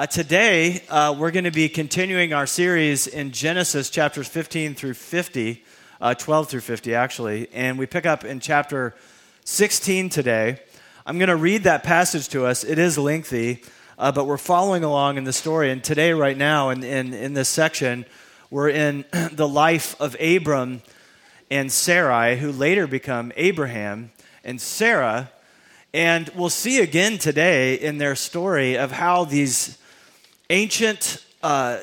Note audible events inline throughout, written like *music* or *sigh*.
Uh, today, uh, we're going to be continuing our series in Genesis chapters 15 through 50, uh, 12 through 50, actually. And we pick up in chapter 16 today. I'm going to read that passage to us. It is lengthy, uh, but we're following along in the story. And today, right now, in, in, in this section, we're in *clears throat* the life of Abram and Sarai, who later become Abraham and Sarah. And we'll see again today in their story of how these ancient uh,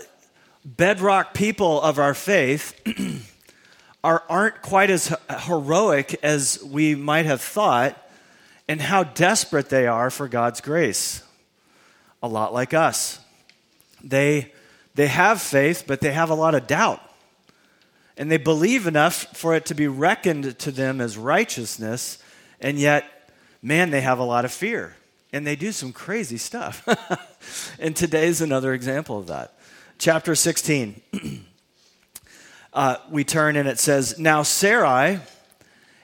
bedrock people of our faith *clears throat* are, aren't quite as heroic as we might have thought, and how desperate they are for God's grace. A lot like us. They, they have faith, but they have a lot of doubt. And they believe enough for it to be reckoned to them as righteousness, and yet, man, they have a lot of fear and they do some crazy stuff. *laughs* and today's another example of that. Chapter 16. *clears throat* uh, we turn and it says, Now Sarai,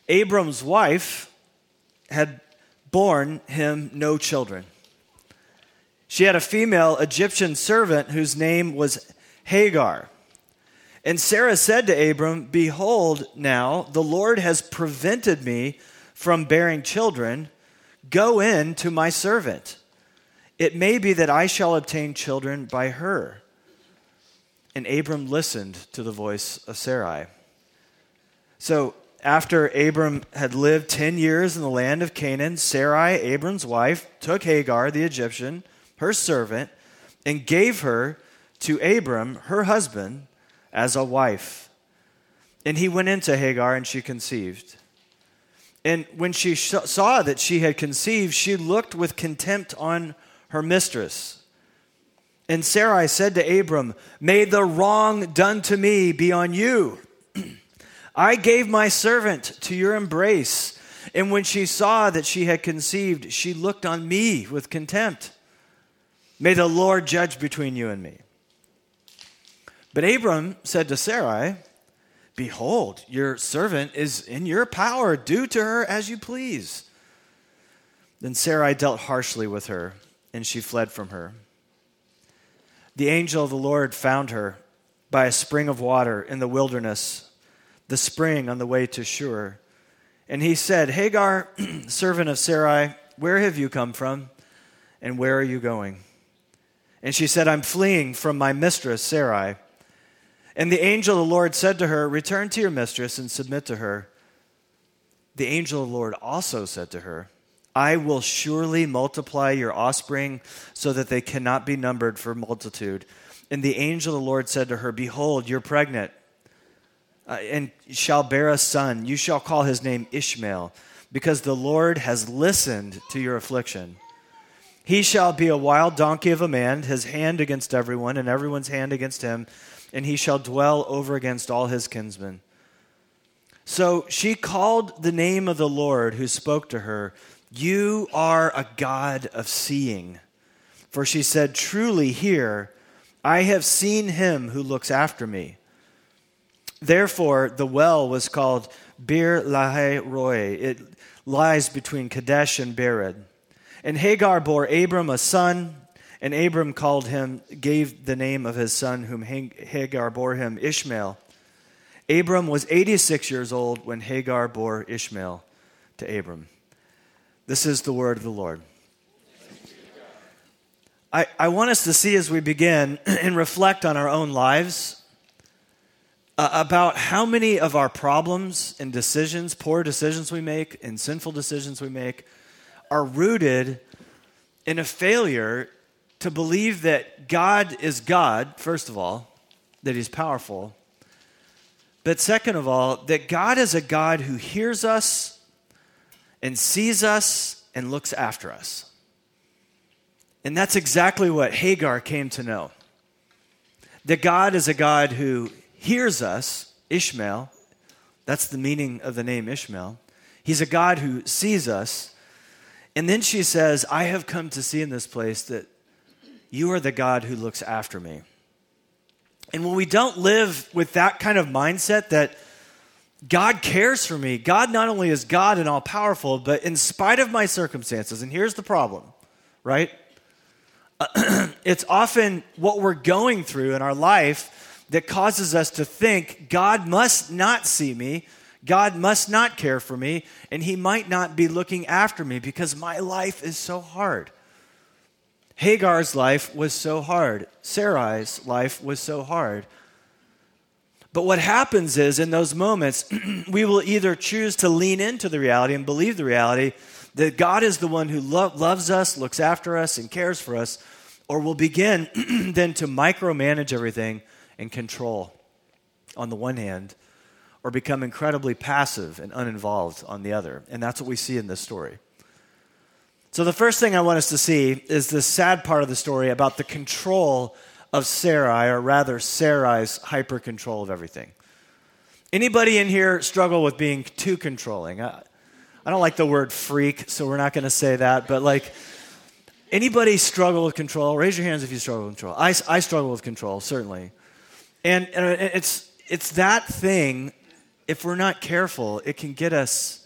Abram's wife, had borne him no children. She had a female Egyptian servant whose name was Hagar. And Sarah said to Abram, Behold, now the Lord has prevented me from bearing children. Go in to my servant. It may be that I shall obtain children by her. And Abram listened to the voice of Sarai. So, after Abram had lived 10 years in the land of Canaan, Sarai, Abram's wife, took Hagar, the Egyptian, her servant, and gave her to Abram, her husband, as a wife. And he went into Hagar, and she conceived. And when she sh- saw that she had conceived, she looked with contempt on her mistress. And Sarai said to Abram, May the wrong done to me be on you. *clears throat* I gave my servant to your embrace. And when she saw that she had conceived, she looked on me with contempt. May the Lord judge between you and me. But Abram said to Sarai, Behold, your servant is in your power. Do to her as you please. Then Sarai dealt harshly with her, and she fled from her. The angel of the Lord found her by a spring of water in the wilderness, the spring on the way to Shur. And he said, Hagar, *clears throat* servant of Sarai, where have you come from, and where are you going? And she said, I'm fleeing from my mistress, Sarai. And the angel of the Lord said to her, Return to your mistress and submit to her. The angel of the Lord also said to her, I will surely multiply your offspring so that they cannot be numbered for multitude. And the angel of the Lord said to her, Behold, you're pregnant, uh, and shall bear a son. You shall call his name Ishmael, because the Lord has listened to your affliction. He shall be a wild donkey of a man, his hand against everyone, and everyone's hand against him and he shall dwell over against all his kinsmen. So she called the name of the Lord who spoke to her, You are a God of seeing. For she said, Truly, here, I have seen him who looks after me. Therefore, the well was called Beer Lahai Roi. It lies between Kadesh and Bered. And Hagar bore Abram a son. And Abram called him, gave the name of his son, whom Hagar bore him, Ishmael. Abram was 86 years old when Hagar bore Ishmael to Abram. This is the word of the Lord. I, I want us to see as we begin *clears throat* and reflect on our own lives uh, about how many of our problems and decisions, poor decisions we make, and sinful decisions we make, are rooted in a failure to believe that God is God, first of all, that He's powerful, but second of all, that God is a God who hears us and sees us and looks after us. And that's exactly what Hagar came to know. That God is a God who hears us, Ishmael, that's the meaning of the name Ishmael. He's a God who sees us. And then she says, I have come to see in this place that you are the God who looks after me. And when we don't live with that kind of mindset that God cares for me, God not only is God and all powerful, but in spite of my circumstances, and here's the problem, right? *clears throat* it's often what we're going through in our life that causes us to think God must not see me, God must not care for me, and He might not be looking after me because my life is so hard. Hagar's life was so hard. Sarai's life was so hard. But what happens is, in those moments, *clears throat* we will either choose to lean into the reality and believe the reality that God is the one who lo- loves us, looks after us, and cares for us, or we'll begin *clears throat* then to micromanage everything and control on the one hand, or become incredibly passive and uninvolved on the other. And that's what we see in this story. So, the first thing I want us to see is the sad part of the story about the control of Sarai, or rather Sarai's hyper control of everything. Anybody in here struggle with being too controlling? I, I don't like the word freak, so we're not going to say that, but like, anybody struggle with control? Raise your hands if you struggle with control. I, I struggle with control, certainly. And, and it's, it's that thing, if we're not careful, it can get us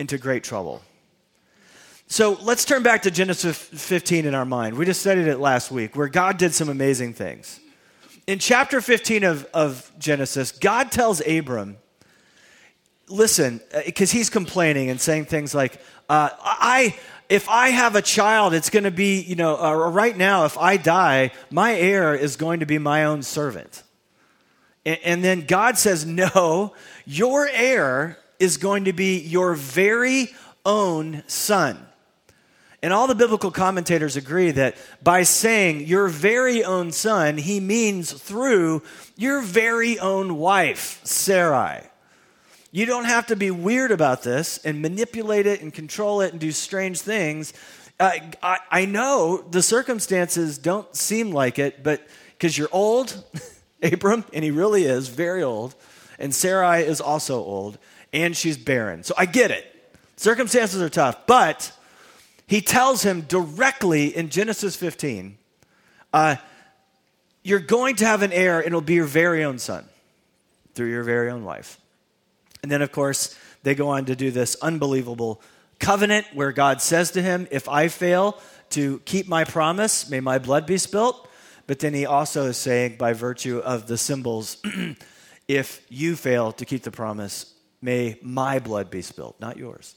into great trouble. So let's turn back to Genesis 15 in our mind. We just studied it last week, where God did some amazing things. In chapter 15 of, of Genesis, God tells Abram, listen, because uh, he's complaining and saying things like, uh, I, if I have a child, it's going to be, you know, uh, right now, if I die, my heir is going to be my own servant. And, and then God says, no, your heir is going to be your very own son. And all the biblical commentators agree that by saying your very own son, he means through your very own wife, Sarai. You don't have to be weird about this and manipulate it and control it and do strange things. Uh, I, I know the circumstances don't seem like it, but because you're old, *laughs* Abram, and he really is very old, and Sarai is also old, and she's barren. So I get it. Circumstances are tough, but he tells him directly in Genesis 15 uh, You're going to have an heir, and it'll be your very own son through your very own wife. And then, of course, they go on to do this unbelievable covenant where God says to him, If I fail to keep my promise, may my blood be spilt. But then he also is saying, by virtue of the symbols, *clears throat* if you fail to keep the promise, may my blood be spilt, not yours.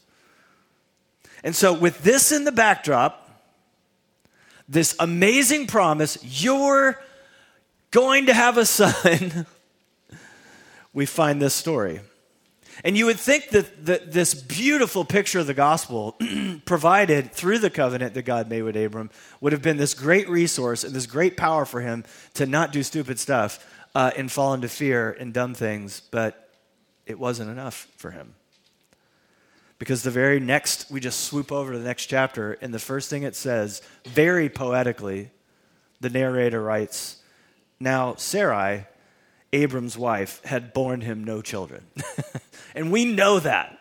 And so, with this in the backdrop, this amazing promise, you're going to have a son, *laughs* we find this story. And you would think that, that this beautiful picture of the gospel *clears throat* provided through the covenant that God made with Abram would have been this great resource and this great power for him to not do stupid stuff uh, and fall into fear and dumb things, but it wasn't enough for him. Because the very next, we just swoop over to the next chapter, and the first thing it says, very poetically, the narrator writes, Now Sarai, Abram's wife, had borne him no children. *laughs* and we know that.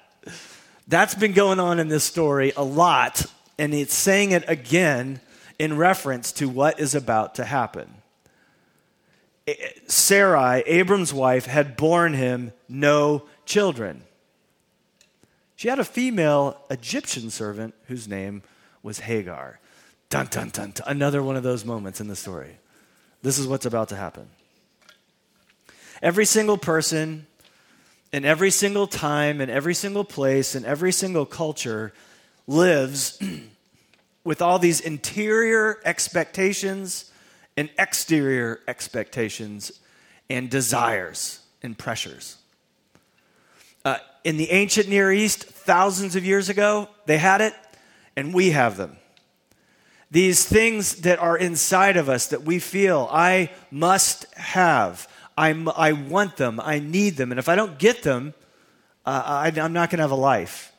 That's been going on in this story a lot, and it's saying it again in reference to what is about to happen. Eh, Sarai, Abram's wife, had borne him no children. She had a female Egyptian servant whose name was Hagar. Dun, dun, dun, dun. Another one of those moments in the story. This is what's about to happen. Every single person, in every single time, in every single place, in every single culture lives *clears throat* with all these interior expectations and exterior expectations and desires and pressures. Uh, in the ancient Near East, thousands of years ago, they had it, and we have them. These things that are inside of us that we feel, I must have, I'm, I want them, I need them, and if I don't get them, uh, I, I'm not going to have a life.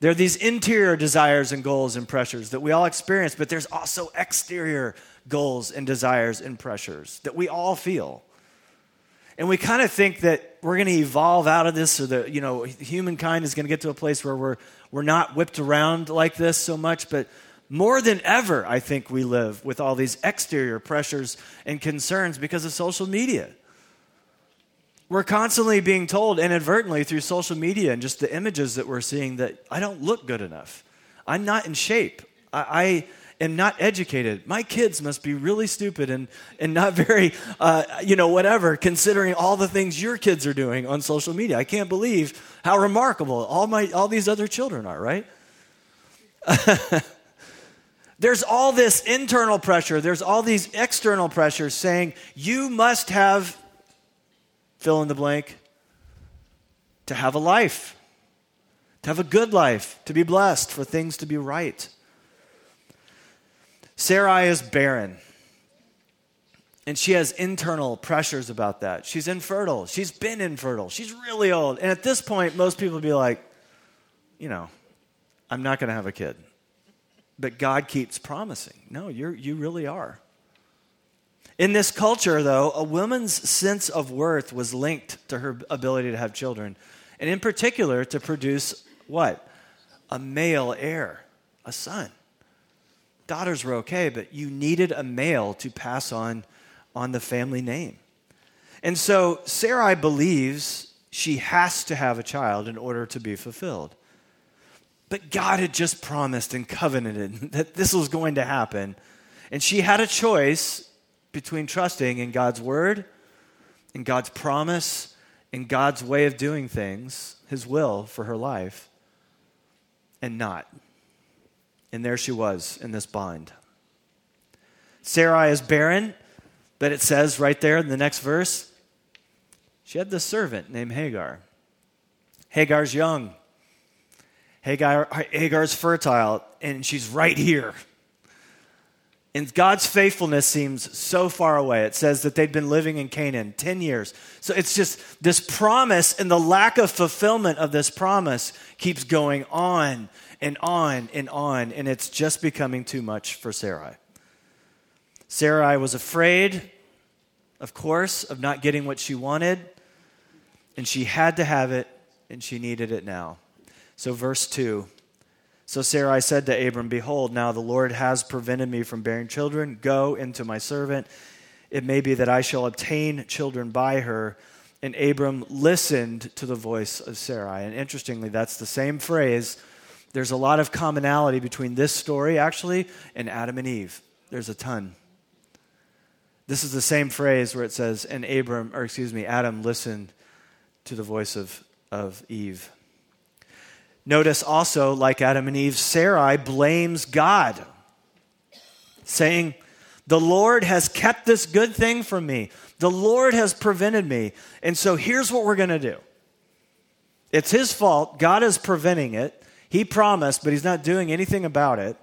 There are these interior desires and goals and pressures that we all experience, but there's also exterior goals and desires and pressures that we all feel. And we kind of think that we're going to evolve out of this, or that you know, humankind is going to get to a place where we're, we're not whipped around like this so much. But more than ever, I think we live with all these exterior pressures and concerns because of social media. We're constantly being told inadvertently through social media and just the images that we're seeing that I don't look good enough. I'm not in shape. I, I and not educated. My kids must be really stupid and, and not very, uh, you know, whatever, considering all the things your kids are doing on social media. I can't believe how remarkable all, my, all these other children are, right? *laughs* there's all this internal pressure, there's all these external pressures saying you must have fill in the blank to have a life, to have a good life, to be blessed, for things to be right. Sarai is barren. And she has internal pressures about that. She's infertile. She's been infertile. She's really old. And at this point, most people be like, you know, I'm not going to have a kid. But God keeps promising. No, you're, you really are. In this culture, though, a woman's sense of worth was linked to her ability to have children, and in particular, to produce what? A male heir, a son daughters were okay, but you needed a male to pass on on the family name. And so Sarai believes she has to have a child in order to be fulfilled. But God had just promised and covenanted *laughs* that this was going to happen. And she had a choice between trusting in God's word, in God's promise, in God's way of doing things, his will for her life, and not. And there she was in this bind. Sarai is barren, but it says right there in the next verse, she had this servant named Hagar. Hagar's young. Hagar, Hagar's fertile, and she's right here. And God's faithfulness seems so far away. It says that they'd been living in Canaan 10 years. So it's just this promise and the lack of fulfillment of this promise keeps going on and on and on, and it's just becoming too much for Sarai. Sarai was afraid, of course, of not getting what she wanted, and she had to have it, and she needed it now. So, verse 2 So Sarai said to Abram, Behold, now the Lord has prevented me from bearing children. Go into my servant. It may be that I shall obtain children by her. And Abram listened to the voice of Sarai. And interestingly, that's the same phrase there's a lot of commonality between this story, actually, and Adam and Eve. There's a ton. This is the same phrase where it says, and Abram, or excuse me, Adam listened to the voice of, of Eve. Notice also, like Adam and Eve, Sarai blames God, saying, The Lord has kept this good thing from me. The Lord has prevented me. And so here's what we're going to do it's his fault. God is preventing it. He promised, but he's not doing anything about it.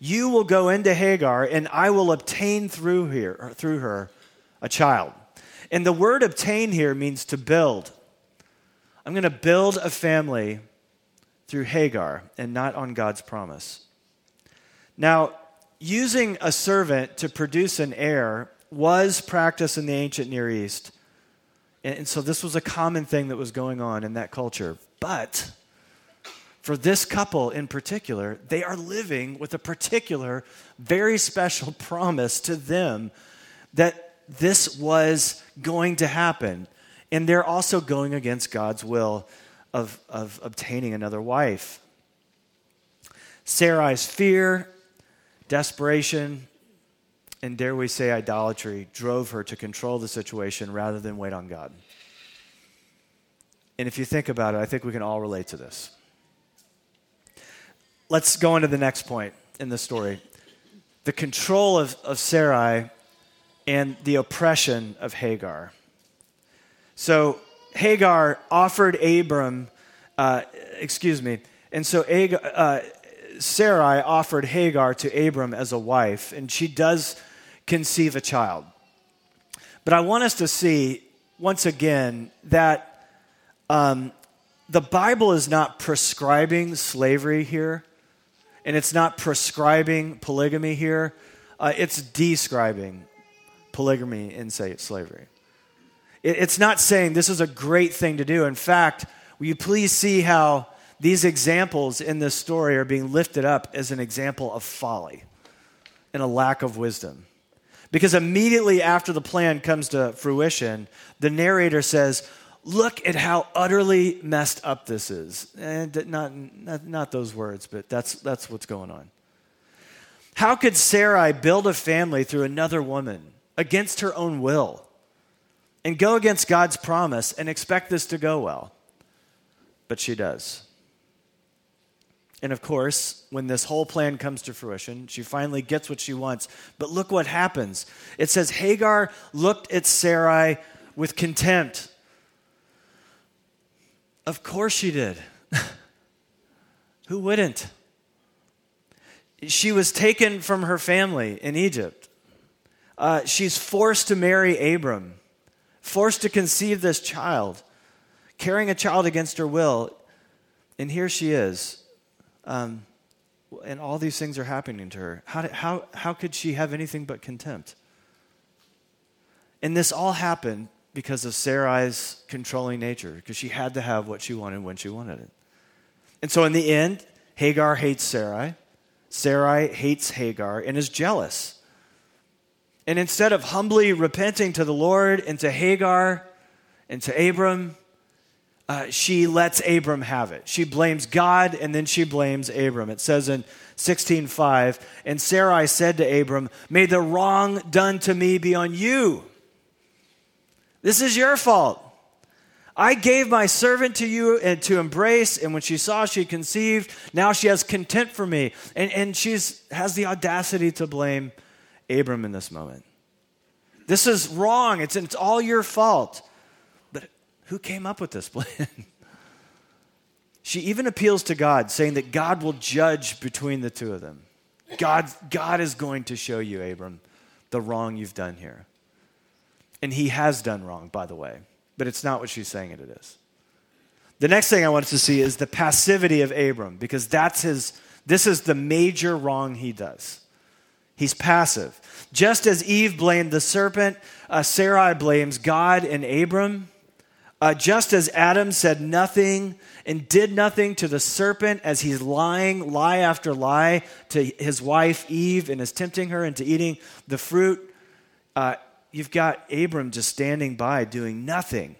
You will go into Hagar, and I will obtain through here through her a child. And the word obtain here means to build. I'm going to build a family through Hagar and not on God's promise. Now, using a servant to produce an heir was practice in the ancient Near East. And so this was a common thing that was going on in that culture. But for this couple in particular, they are living with a particular, very special *laughs* promise to them that this was going to happen. And they're also going against God's will of, of obtaining another wife. Sarai's fear, desperation, and dare we say idolatry drove her to control the situation rather than wait on God. And if you think about it, I think we can all relate to this let's go into the next point in the story the control of, of Sarai and the oppression of Hagar. So Hagar offered Abram, uh, excuse me, and so Agar, uh, Sarai offered Hagar to Abram as a wife, and she does conceive a child. But I want us to see once again that um, the Bible is not prescribing slavery here and it's not prescribing polygamy here, uh, it's describing polygamy in say, slavery. It, it's not saying this is a great thing to do. In fact, will you please see how these examples in this story are being lifted up as an example of folly and a lack of wisdom? Because immediately after the plan comes to fruition, the narrator says, look at how utterly messed up this is. Eh, and not, not, not those words, but that's, that's what's going on. How could Sarai build a family through another woman against her own will and go against God's promise and expect this to go well? But she does. And of course, when this whole plan comes to fruition, she finally gets what she wants. But look what happens. It says Hagar looked at Sarai with contempt. Of course she did. *laughs* Who wouldn't? She was taken from her family in Egypt. Uh, she's forced to marry Abram, forced to conceive this child, carrying a child against her will. And here she is um, and all these things are happening to her. How, how, how could she have anything but contempt? And this all happened because of Sarai's controlling nature, because she had to have what she wanted when she wanted it. And so in the end, Hagar hates Sarai. Sarai hates Hagar and is jealous. And instead of humbly repenting to the Lord and to Hagar and to Abram, uh, she lets Abram have it. She blames God and then she blames Abram. It says in 16:5, and Sarai said to Abram, "May the wrong done to me be on you. This is your fault. I gave my servant to you and to embrace, and when she saw she conceived, now she has contempt for me. And, and she has the audacity to blame Abram in this moment. This is wrong. It's, it's all your fault. But who came up with this plan? *laughs* she even appeals to God, saying that God will judge between the two of them. God, God is going to show you, Abram, the wrong you've done here. And he has done wrong, by the way, but it's not what she's saying it is. The next thing I want us to see is the passivity of Abram, because that's his, this is the major wrong he does. He's passive. Just as Eve blamed the serpent, uh, Sarai blames God and Abram. Uh, just as Adam said nothing and did nothing to the serpent as he's lying lie after lie to his wife Eve and is tempting her into eating the fruit, uh, you've got Abram just standing by doing nothing.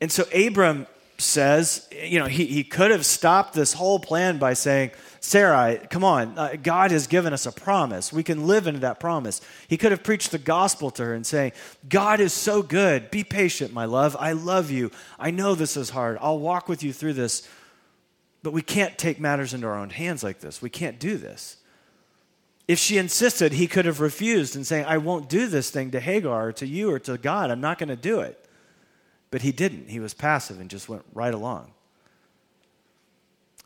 And so Abram says, you know, he, he could have stopped this whole plan by saying, Sarai, come on, uh, God has given us a promise. We can live into that promise. He could have preached the gospel to her and saying, God is so good. Be patient, my love. I love you. I know this is hard. I'll walk with you through this. But we can't take matters into our own hands like this. We can't do this. If she insisted, he could have refused and saying, I won't do this thing to Hagar or to you or to God. I'm not going to do it. But he didn't. He was passive and just went right along.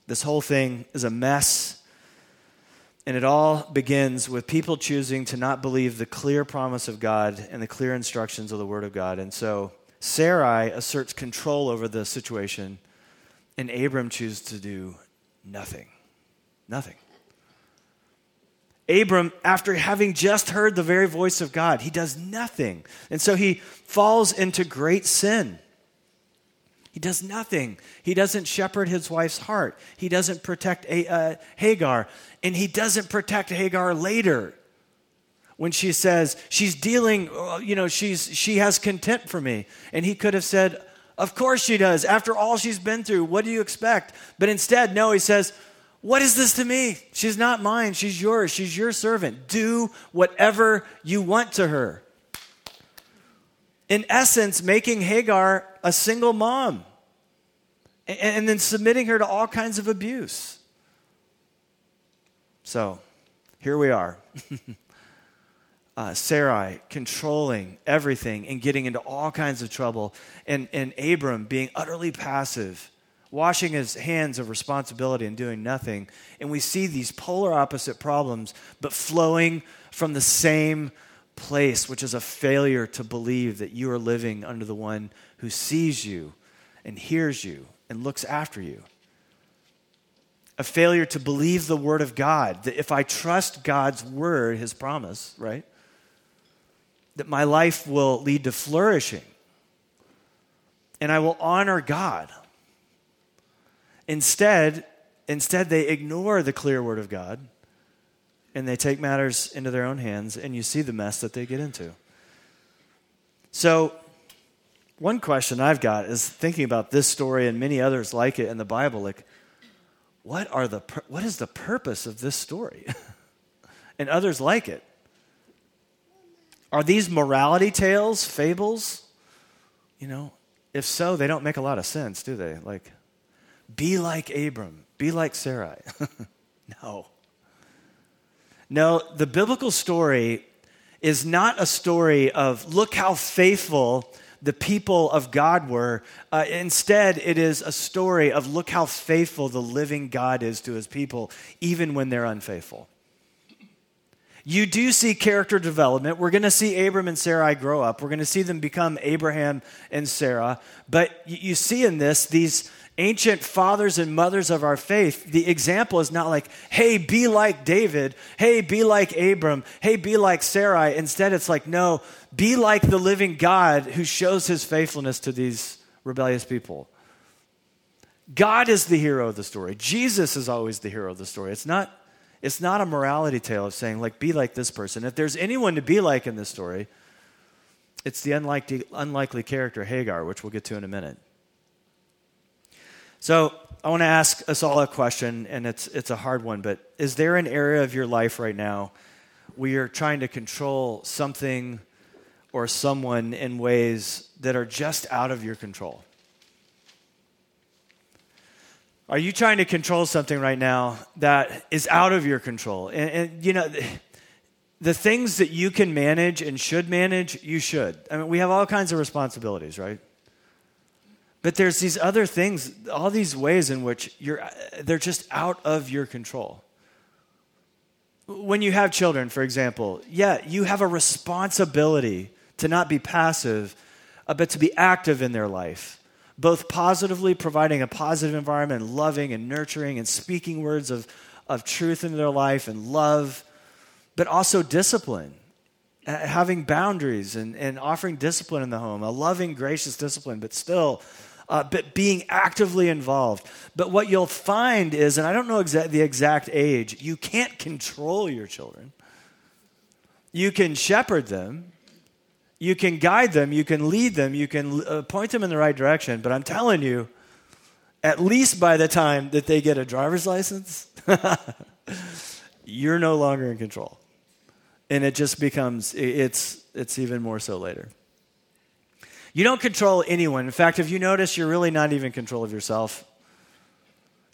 This whole thing is a mess. And it all begins with people choosing to not believe the clear promise of God and the clear instructions of the Word of God. And so Sarai asserts control over the situation, and Abram chooses to do nothing. Nothing. Abram, after having just heard the very voice of God, he does nothing. And so he falls into great sin. He does nothing. He doesn't shepherd his wife's heart. He doesn't protect uh, Hagar. And he doesn't protect Hagar later when she says, she's dealing, uh, you know, she's, she has contempt for me. And he could have said, Of course she does. After all she's been through, what do you expect? But instead, no, he says, What is this to me? She's not mine. She's yours. She's your servant. Do whatever you want to her in essence, making Hagar a single mom and, then submitting her to all kinds of abuse. So, here we are. *laughs* uh, Sarai controlling everything and getting into all kinds of trouble, and, and Abram being utterly passive, washing his hands of responsibility and doing nothing. And we see these polar opposite problems, but flowing from the same place, which is a failure to believe that you are living under the one who sees you and hears you and looks after you. A failure to believe the word of God, that if I trust God's word, his promise, right, that my life will lead to flourishing and I will honor God. Instead, instead they ignore the clear word of God and they take matters into their own hands, and you see the mess that they get into. So, one question I've got is thinking about this story and many others like it in the Bible, like, what, are the, what is the purpose of this story? *laughs* and others like it. Are these morality tales, fables? You know, if so, they don't make a lot of sense, do they? Like, be like Abram, be like Sarai. *laughs* no. No, the biblical story is not a story of look how faithful the people of God were. Uh, instead, it is a story of look how faithful the living God is to his people, even when they're unfaithful. You do see character development. We're going to see Abram and Sarai grow up. We're going to see them become Abraham and Sarah. But you see in this, these ancient fathers and mothers of our faith, the example is not like, hey, be like David. Hey, be like Abram. Hey, be like Sarai. Instead, it's like, no, be like the living God who shows his faithfulness to these rebellious people. God is the hero of the story. Jesus is always the hero of the story. It's not, it's not a morality tale of saying, like, be like this person. If there's anyone to be like in this story, it's the unlikely, unlikely character Hagar, which we'll get to in a minute. So I want to ask us all a question, and it's, it's a hard one, but is there an area of your life right now where you're trying to control something or someone in ways that are just out of your control? Are you trying to control something right now that is out of your control? And, and you know, the things that you can manage and should manage, you should. I mean, we have all kinds of responsibilities, right? But there's these other things, all these ways in which you're, they're just out of your control. When you have children, for example, yeah, you have a responsibility to not be passive, uh, but to be active in their life, both positively providing a positive environment, loving and nurturing and speaking words of, of truth into their life and love, but also discipline having boundaries and, and offering discipline in the home, a loving, gracious discipline, but still uh, but being actively involved. But what you'll find is, and I don't know exa- the exact age, you can't control your children. You can shepherd them, you can guide them, you can lead them, you can uh, point them in the right direction. But I'm telling you, at least by the time that they get a driver's license, *laughs* you're no longer in control. And it just becomes, it's, it's even more so later. You don't control anyone. In fact, if you notice, you're really not even in control of yourself.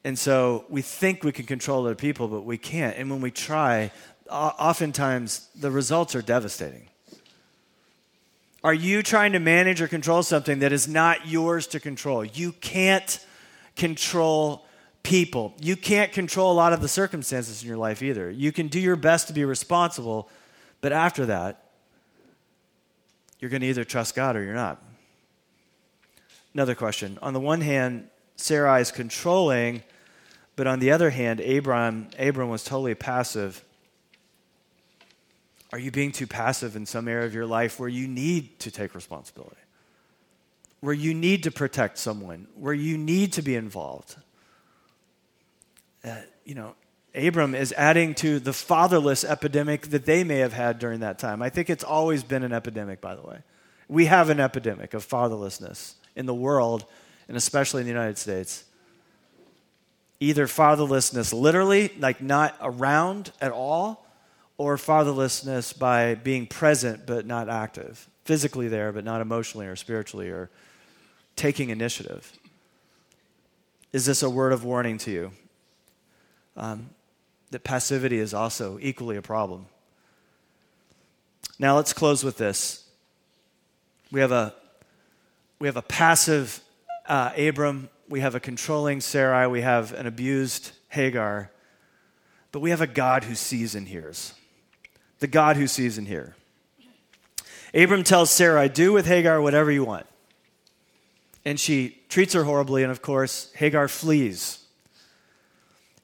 And so we think we can control other people, but we can't. And when we try, oftentimes the results are devastating. Are you trying to manage or control something that is not yours to control? You can't control people. You can't control a lot of the circumstances in your life either. You can do your best to be responsible, but after that, you're going to either trust God or you're not. Another question. On the one hand, Sarai is controlling, but on the other hand, Abram, Abram was totally passive. Are you being too passive in some area of your life where you need to take responsibility? Where you need to protect someone, where you need to be involved? Uh, you know, Abram is adding to the fatherless epidemic that they may have had during that time. I think it's always been an epidemic, by the way. We have an epidemic of fatherlessness in the world, and especially in the United States. Either fatherlessness literally, like not around at all, or fatherlessness by being present but not active, physically there but not emotionally or spiritually or taking initiative. Is this a word of warning to you? Um, that passivity is also equally a problem. Now let's close with this. We have a we have a passive uh, Abram, we have a controlling Sarai, we have an abused Hagar, but we have a God who sees and hears. The God who sees and hears. Abram tells Sarai, Do with Hagar whatever you want. And she treats her horribly, and of course, Hagar flees.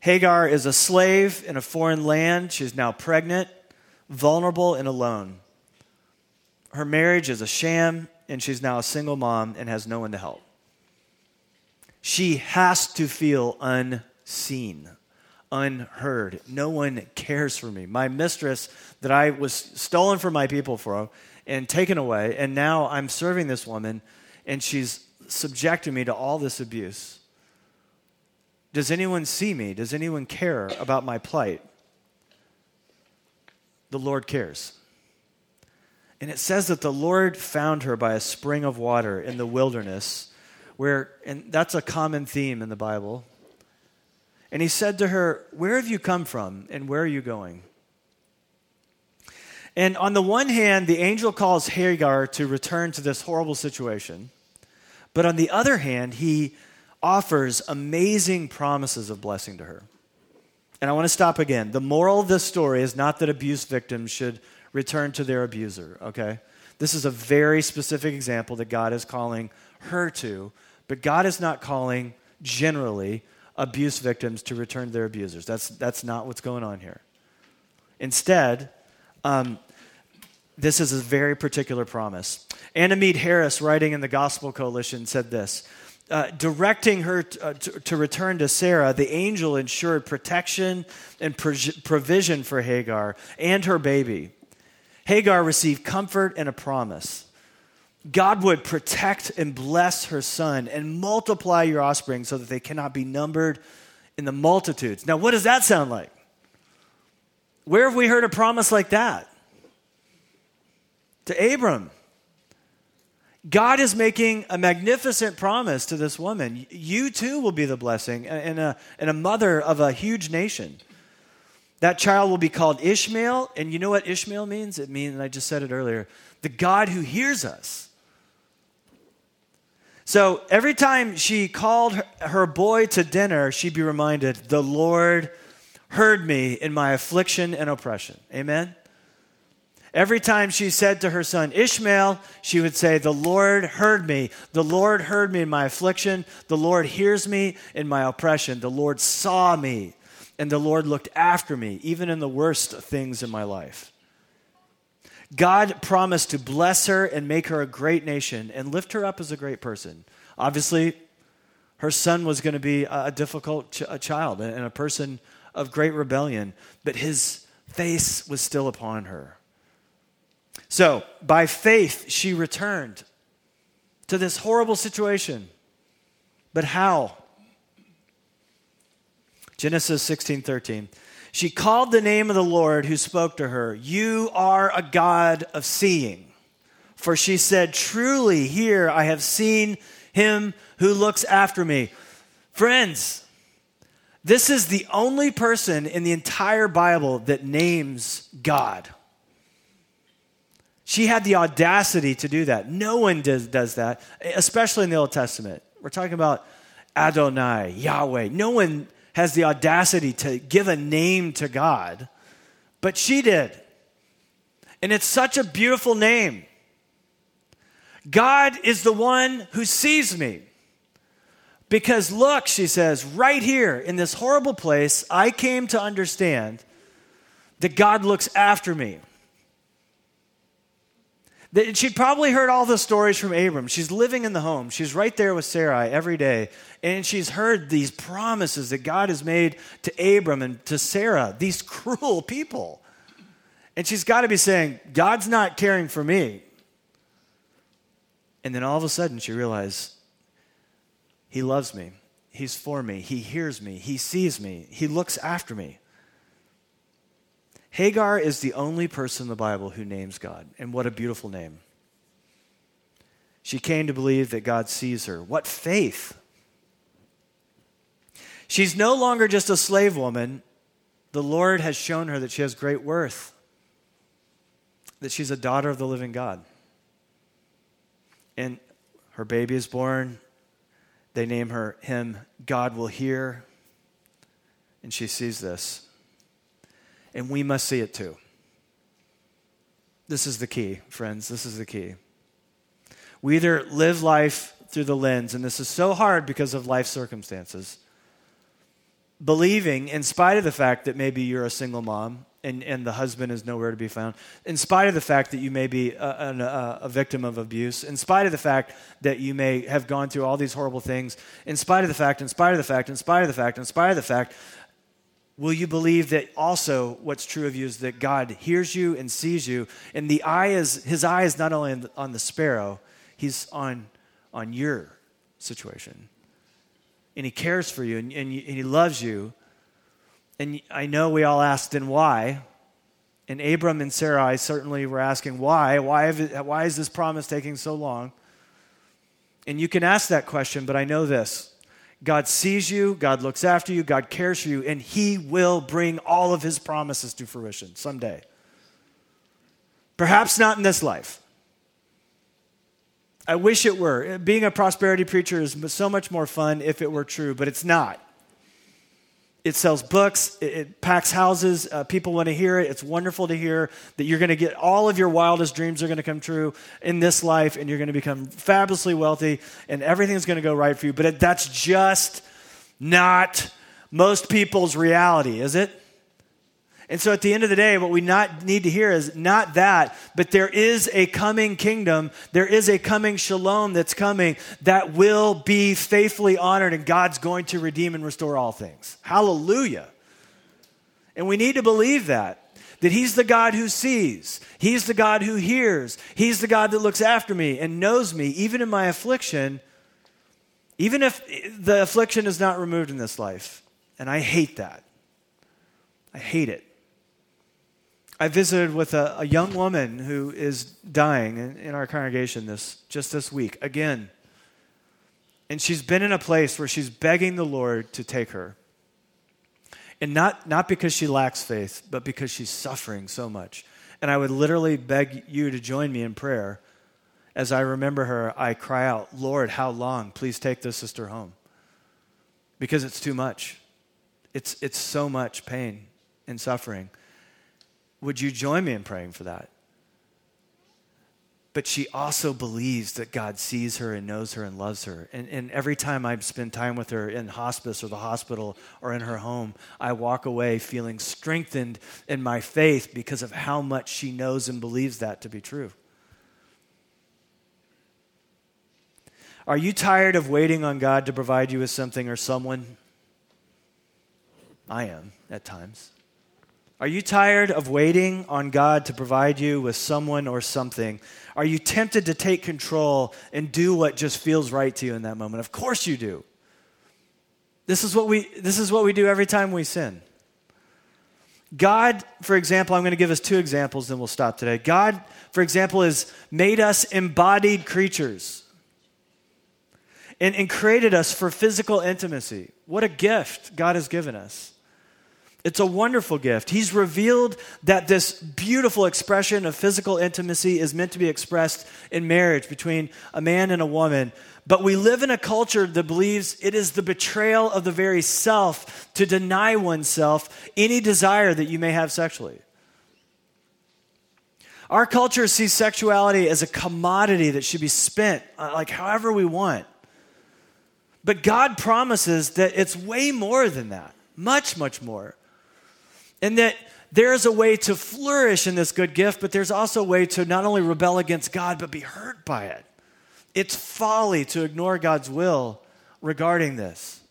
Hagar is a slave in a foreign land. She's now pregnant, vulnerable, and alone. Her marriage is a sham and she's now a single mom and has no one to help. She has to feel unseen, unheard. No one cares for me. My mistress that I was stolen from my people for and taken away, and now I'm serving this woman and she's subjecting me to all this abuse. Does anyone see me? Does anyone care about my plight? the Lord cares. And it says that the Lord found her by a spring of water in the wilderness, where, and that's a common theme in the Bible. And he said to her, Where have you come from and where are you going? And on the one hand, the angel calls Hagar to return to this horrible situation. But on the other hand, he offers amazing promises of blessing to her. And I want to stop again. The moral of this story is not that abuse victims should return to their abuser, okay? This is a very specific example that God is calling her to, but God is not calling generally abuse victims to return to their abusers. That's, that's not what's going on here. Instead, um, this is a very particular promise. Anna Meade Harris, writing in the Gospel Coalition, said this uh, directing her t- uh, to, to, return to Sarah, the angel ensured protection and pro- provision for Hagar and her baby. Hagar received comfort and a promise. God would protect and bless her son and multiply your offspring so that they cannot be numbered in the multitudes. Now, what does that sound like? Where have we heard a promise like that? To Abram. God is making a magnificent promise to this woman. You too will be the blessing and a, and a mother of a huge nation. That child will be called Ishmael. And you know what Ishmael means? It means, and I just said it earlier, the God who hears us. So every time she called her, her boy to dinner, she'd be reminded, The Lord heard me in my affliction and oppression. Amen? Every time she said to her son Ishmael, she would say, The Lord heard me. The Lord heard me in my affliction. The Lord hears me in my oppression. The Lord saw me, and the Lord looked after me, even in the worst things in my life. God promised to bless her and make her a great nation and lift her up as a great person. Obviously, her son was going to be a difficult ch- a child and a person of great rebellion, but his face was still upon her. So, by faith, she returned to this horrible situation. But how? Genesis 16 13. She called the name of the Lord who spoke to her, You are a God of seeing. For she said, Truly, here I have seen him who looks after me. Friends, this is the only person in the entire Bible that names God. She had the audacity to do that. No one does, does that, especially in the Old Testament. We're talking about Adonai, Yahweh. No one has the audacity to give a name to God, but she did. And it's such a beautiful name. God is the one who sees me. Because look, she says, right here in this horrible place, I came to understand that God looks after me. She'd probably heard all the stories from Abram. She's living in the home. She's right there with Sarai every day. And she's heard these promises that God has made to Abram and to Sarah, these *laughs* cruel people. And she's got to be saying, God's not caring for me. And then all of a sudden she realized, He loves me. He's for me. He hears me. He sees me. He looks after me. Hagar is the only person in the Bible who names God, and what a beautiful name. She came to believe that God sees her. What faith! She's no longer just a slave woman. The Lord has shown her that she has great worth, that she's a daughter of the living God. And her baby is born. They name her him God will hear. And she sees this and we must see it too. This is the key, friends. This is the key. We either live life through the lens, and this is so hard because of life circumstances, believing, in spite of the fact that maybe you're a single mom and, and the husband is nowhere to be found, in spite of the fact that you may be a, a, a, victim of abuse, in spite of the fact that you may have gone through all these horrible things, in spite of the fact, in spite of the fact, in spite of the fact, in spite of the fact, Will you believe that also what's true of you is that God hears you and sees you, and the eye is his eye is not only on the sparrow, he's on on your situation, and he cares for you and, and, and he loves you. And I know we all asked, then why? And Abram and Sarai certainly were asking, why? Why, have, why is this promise taking so long? And you can ask that question, but I know this God sees you, God looks after you, God cares for you, and He will bring all of His promises to fruition someday. Perhaps not in this life. I wish it were. Being a prosperity preacher is so much more fun if it were true, but it's not. It sells books, it, it packs houses, uh, people want to hear it. It's wonderful to hear that you're going to get all of your wildest dreams are going to come true in this life, and you're going to become fabulously wealthy, and everything's going to go right for you. But it, that's just not most people's reality, is it? And so at the end of the day, what we not need to hear is not that, but there is a coming kingdom. There is a coming shalom that's coming that will be faithfully honored, and God's going to redeem and restore all things. Hallelujah. And we need to believe that. That he's the God who sees. He's the God who hears. He's the God that looks after me and knows me, even in my affliction, even if the affliction is not removed in this life. And I hate that. I hate it. I visited with a, a young woman who is dying in, in our congregation this just this week again. And she's been in a place where she's begging the Lord to take her. And not, not because she lacks faith, but because she's suffering so much. And I would literally beg you to join me in prayer. As I remember her, I cry out, Lord, how long? Please take this sister home. Because it's too much. It's, it's so much pain and suffering. Would you join me in praying for that? But she also believes that God sees her and knows her and loves her. And, and every time I spend time with her in hospice or the hospital or in her home, I walk away feeling strengthened in my faith because of how much she knows and believes that to be true. Are you tired of waiting on God to provide you with something or someone? I am at times. Are you tired of waiting on God to provide you with someone or something? Are you tempted to take control and do what just feels right to you in that moment? Of course you do. This is what we, this is what we do every time we sin. God, for example, I'm going to give us two examples, then we'll stop today. God, for example, has made us embodied creatures and, and created us for physical intimacy. What a gift God has given us. It's a wonderful gift. He's revealed that this beautiful expression of physical intimacy is meant to be expressed in marriage between a man and a woman. But we live in a culture that believes it is the betrayal of the very self to deny oneself any desire that you may have sexually. Our culture sees sexuality as a commodity that should be spent uh, like however we want. But God promises that it's way more than that, much, much more. And that there's a way to flourish in this good gift, but there's also a way to not only rebel against God, but be hurt by it. It's folly to ignore God's will regarding this.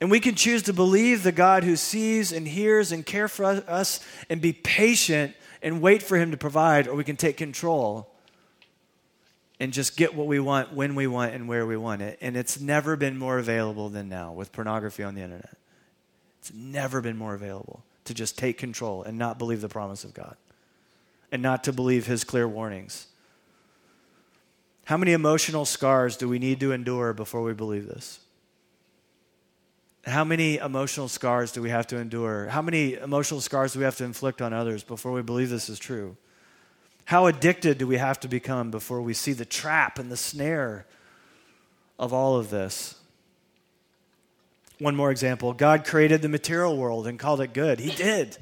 And we can choose to believe the God who sees and hears and cares for us and be patient and wait for him to provide, or we can take control and just get what we want when we want and where we want it. And it's never been more available than now with pornography on the internet. It's never been more available to just take control and not believe the promise of God and not to believe his clear warnings. How many emotional scars do we need to endure before we believe this? How many emotional scars do we have to endure? How many emotional scars do we have to inflict on others before we believe this is true? How addicted do we have to become before we see the trap and the snare of all of this? One more example God created the material world and called it good. He did.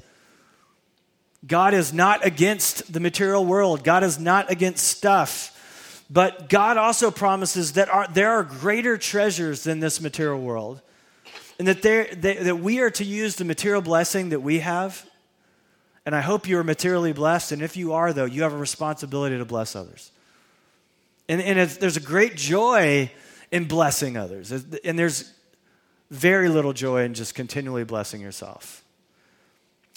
God is not against the material world, God is not against stuff. But God also promises that there are greater treasures than this material world. And that, there, that, that we are to use the material blessing that we have. And I hope you are materially blessed. And if you are, though, you have a responsibility to bless others. And, and there's a great joy in blessing others. And there's very little joy in just continually blessing yourself.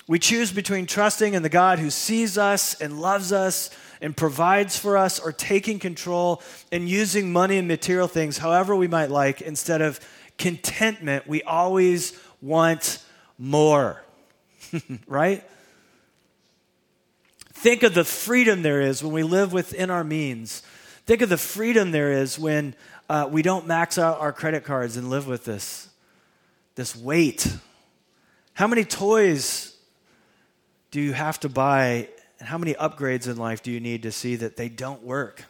We choose between trusting in the God who sees us and loves us and provides for us or taking control and using money and material things however we might like instead of contentment. We always want more, *laughs* right? Think of the freedom there is when we live within our means. Think of the freedom there is when uh, we don't max out our credit cards and live with this, this weight. How many toys do you have to buy, and how many upgrades in life do you need to see that they don't work?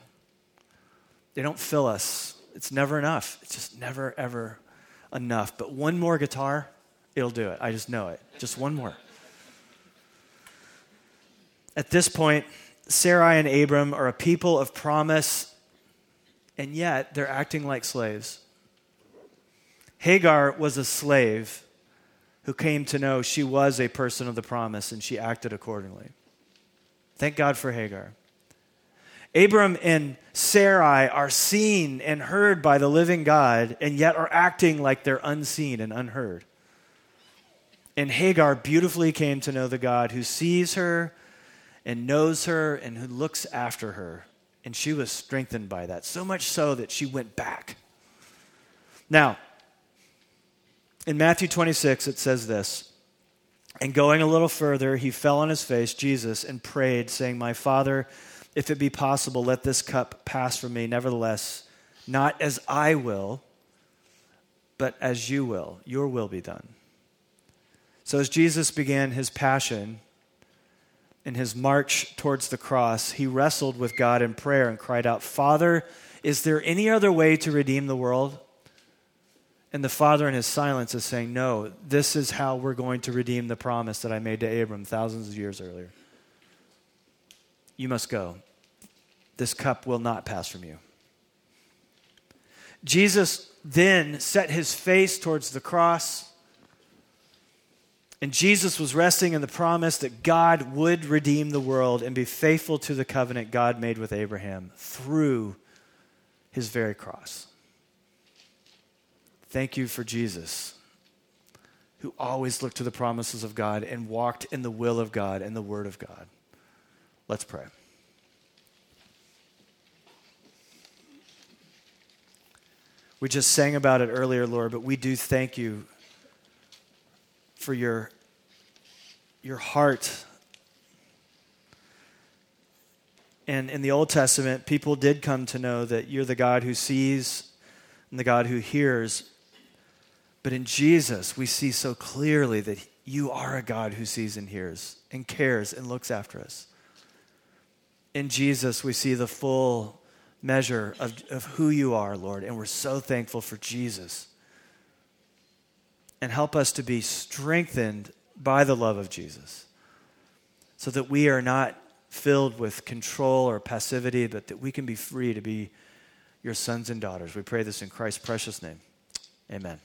They don't fill us. It's never enough. It's just never, ever enough. But one more guitar, it'll do it. I just know it. Just one more. At this point, Sarai and Abram are a people of promise, and yet they're acting like slaves. Hagar was a slave who came to know she was a person of the promise, and she acted accordingly. Thank God for Hagar. Abram and Sarai are seen and heard by the living God, and yet are acting like they're unseen and unheard. And Hagar beautifully came to know the God who sees her and knows her and who looks after her. And she was strengthened by that, so much so that she went back. Now, in Matthew 26, it says this And going a little further, he fell on his face, Jesus, and prayed, saying, My Father, if it be possible, let this cup pass from me. Nevertheless, not as I will, but as you will. Your will be done. So, as Jesus began his passion in his march towards the cross, he wrestled with God in prayer and cried out, Father, is there any other way to redeem the world? And the Father, in his silence, is saying, No, this is how we're going to redeem the promise that I made to Abram thousands of years earlier. You must go. This cup will not pass from you. Jesus then set his face towards the cross and Jesus was resting in the promise that God would redeem the world and be faithful to the covenant God made with Abraham through his very cross. Thank you for Jesus, who always looked to the promises of God and walked in the will of God and the word of God. Let's pray. We just sang about it earlier, Lord, but we do thank you for your, your heart. And in the Old Testament, people did come to know that you're the God who sees and the God who hears. But in Jesus, we see so clearly that you are a God who sees and hears and cares and looks after us. In Jesus, we see the full measure of, of who you are, Lord, and we're so thankful for Jesus and help us to be strengthened by the love of Jesus so that we are not filled with control or passivity, but that we can be free to be your sons and daughters. We pray this in Christ's precious name. Amen.